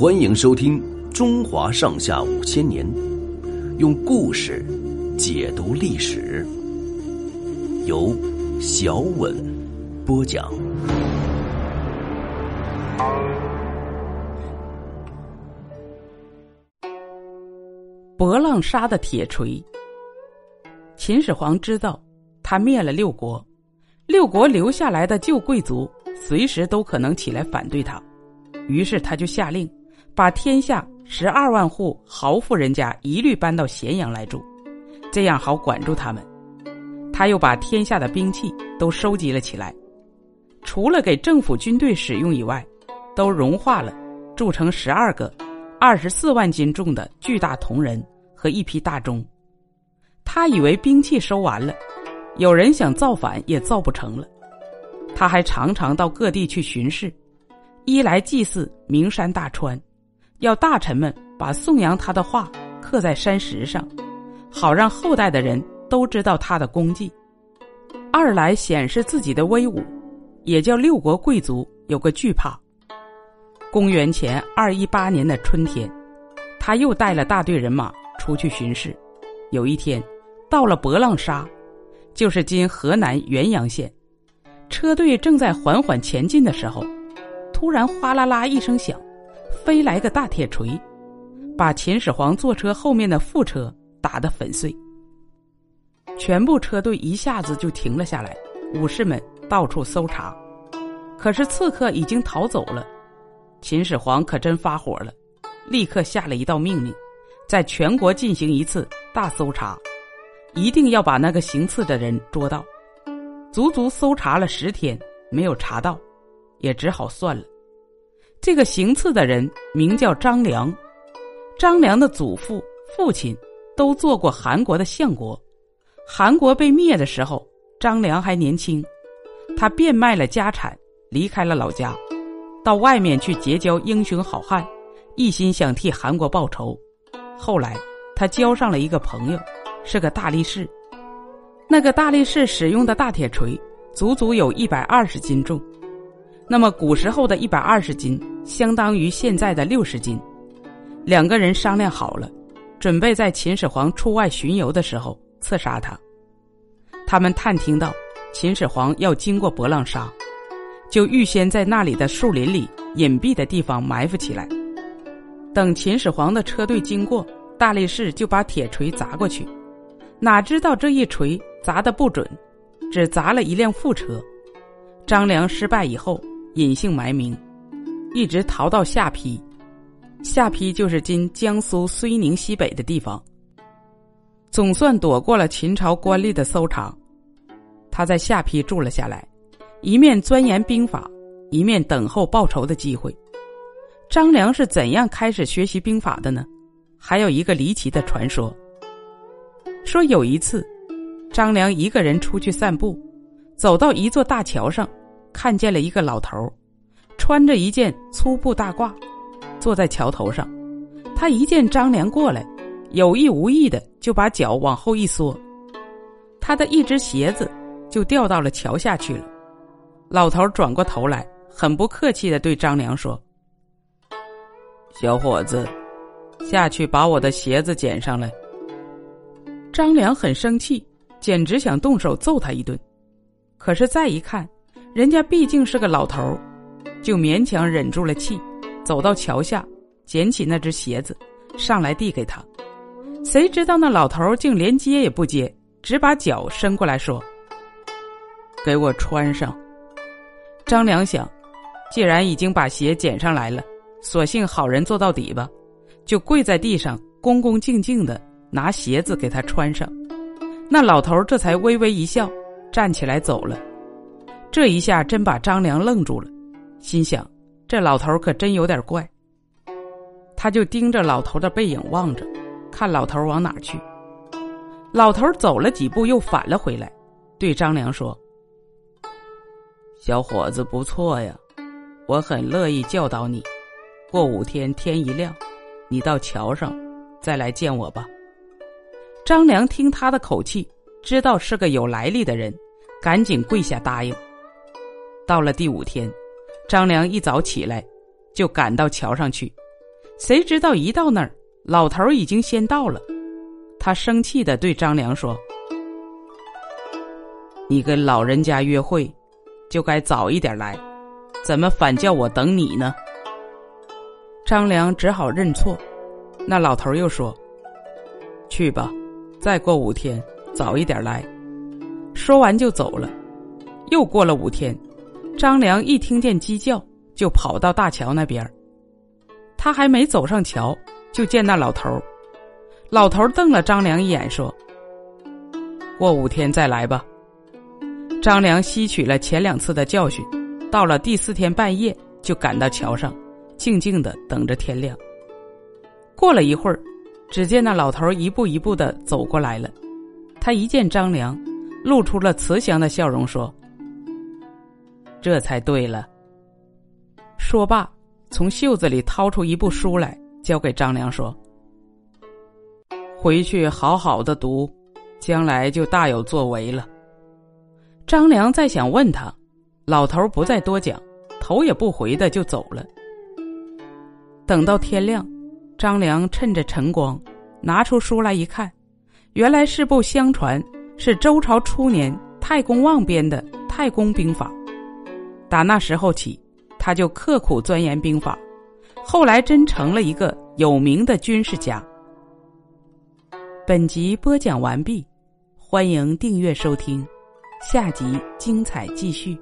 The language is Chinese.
欢迎收听《中华上下五千年》，用故事解读历史，由小稳播讲。博浪沙的铁锤。秦始皇知道，他灭了六国，六国留下来的旧贵族随时都可能起来反对他，于是他就下令，把天下十二万户豪富人家一律搬到咸阳来住，这样好管住他们。他又把天下的兵器都收集了起来，除了给政府军队使用以外，都融化了，铸成十二个二十四万斤重的巨大铜人和一批大钟。他以为兵器收完了，有人想造反也造不成了。他还常常到各地去巡视，一来祭祀名山大川，要大臣们把颂扬他的话刻在山石上，好让后代的人都知道他的功绩；二来显示自己的威武，也叫六国贵族有个惧怕。公元前二一八年的春天，他又带了大队人马出去巡视，有一天。到了博浪沙，就是今河南原阳县。车队正在缓缓前进的时候，突然哗啦啦一声响，飞来个大铁锤，把秦始皇坐车后面的副车打得粉碎。全部车队一下子就停了下来，武士们到处搜查，可是刺客已经逃走了。秦始皇可真发火了，立刻下了一道命令，在全国进行一次大搜查。一定要把那个行刺的人捉到。足足搜查了十天，没有查到，也只好算了。这个行刺的人名叫张良，张良的祖父、父亲都做过韩国的相国。韩国被灭的时候，张良还年轻，他变卖了家产，离开了老家，到外面去结交英雄好汉，一心想替韩国报仇。后来，他交上了一个朋友。是个大力士，那个大力士使用的大铁锤足足有一百二十斤重，那么古时候的一百二十斤相当于现在的六十斤。两个人商量好了，准备在秦始皇出外巡游的时候刺杀他。他们探听到秦始皇要经过博浪沙，就预先在那里的树林里隐蔽的地方埋伏起来，等秦始皇的车队经过，大力士就把铁锤砸过去。哪知道这一锤砸得不准，只砸了一辆副车。张良失败以后，隐姓埋名，一直逃到下邳。下邳就是今江苏睢宁西北的地方。总算躲过了秦朝官吏的搜查。他在下邳住了下来，一面钻研兵法，一面等候报仇的机会。张良是怎样开始学习兵法的呢？还有一个离奇的传说。说有一次，张良一个人出去散步，走到一座大桥上，看见了一个老头，穿着一件粗布大褂，坐在桥头上。他一见张良过来，有意无意的就把脚往后一缩，他的一只鞋子就掉到了桥下去了。老头转过头来，很不客气的对张良说：“小伙子，下去把我的鞋子捡上来。”张良很生气，简直想动手揍他一顿。可是再一看，人家毕竟是个老头就勉强忍住了气，走到桥下，捡起那只鞋子，上来递给他。谁知道那老头竟连接也不接，只把脚伸过来说：“给我穿上。”张良想，既然已经把鞋捡上来了，索性好人做到底吧，就跪在地上，恭恭敬敬的。拿鞋子给他穿上，那老头这才微微一笑，站起来走了。这一下真把张良愣住了，心想：这老头可真有点怪。他就盯着老头的背影望着，看老头往哪去。老头走了几步，又返了回来，对张良说：“小伙子不错呀，我很乐意教导你。过五天天一亮，你到桥上再来见我吧。”张良听他的口气，知道是个有来历的人，赶紧跪下答应。到了第五天，张良一早起来，就赶到桥上去，谁知道一到那儿，老头已经先到了。他生气的对张良说：“你跟老人家约会，就该早一点来，怎么反叫我等你呢？”张良只好认错。那老头又说：“去吧，再过五天早一点来。”说完就走了。又过了五天，张良一听见鸡叫，就跑到大桥那边。他还没走上桥，就见那老头老头瞪了张良一眼，说：“过五天再来吧。”张良吸取了前两次的教训，到了第四天半夜，就赶到桥上，静静的等着天亮。过了一会儿，只见那老头一步一步的走过来了。他一见张良，露出了慈祥的笑容，说：“这才对了。”说罢，从袖子里掏出一部书来，交给张良，说：“回去好好的读，将来就大有作为了。”张良再想问他，老头不再多讲，头也不回的就走了。等到天亮。张良趁着晨光，拿出书来一看，原来是部相传是周朝初年太公望编的《太公兵法》。打那时候起，他就刻苦钻研兵法，后来真成了一个有名的军事家。本集播讲完毕，欢迎订阅收听，下集精彩继续。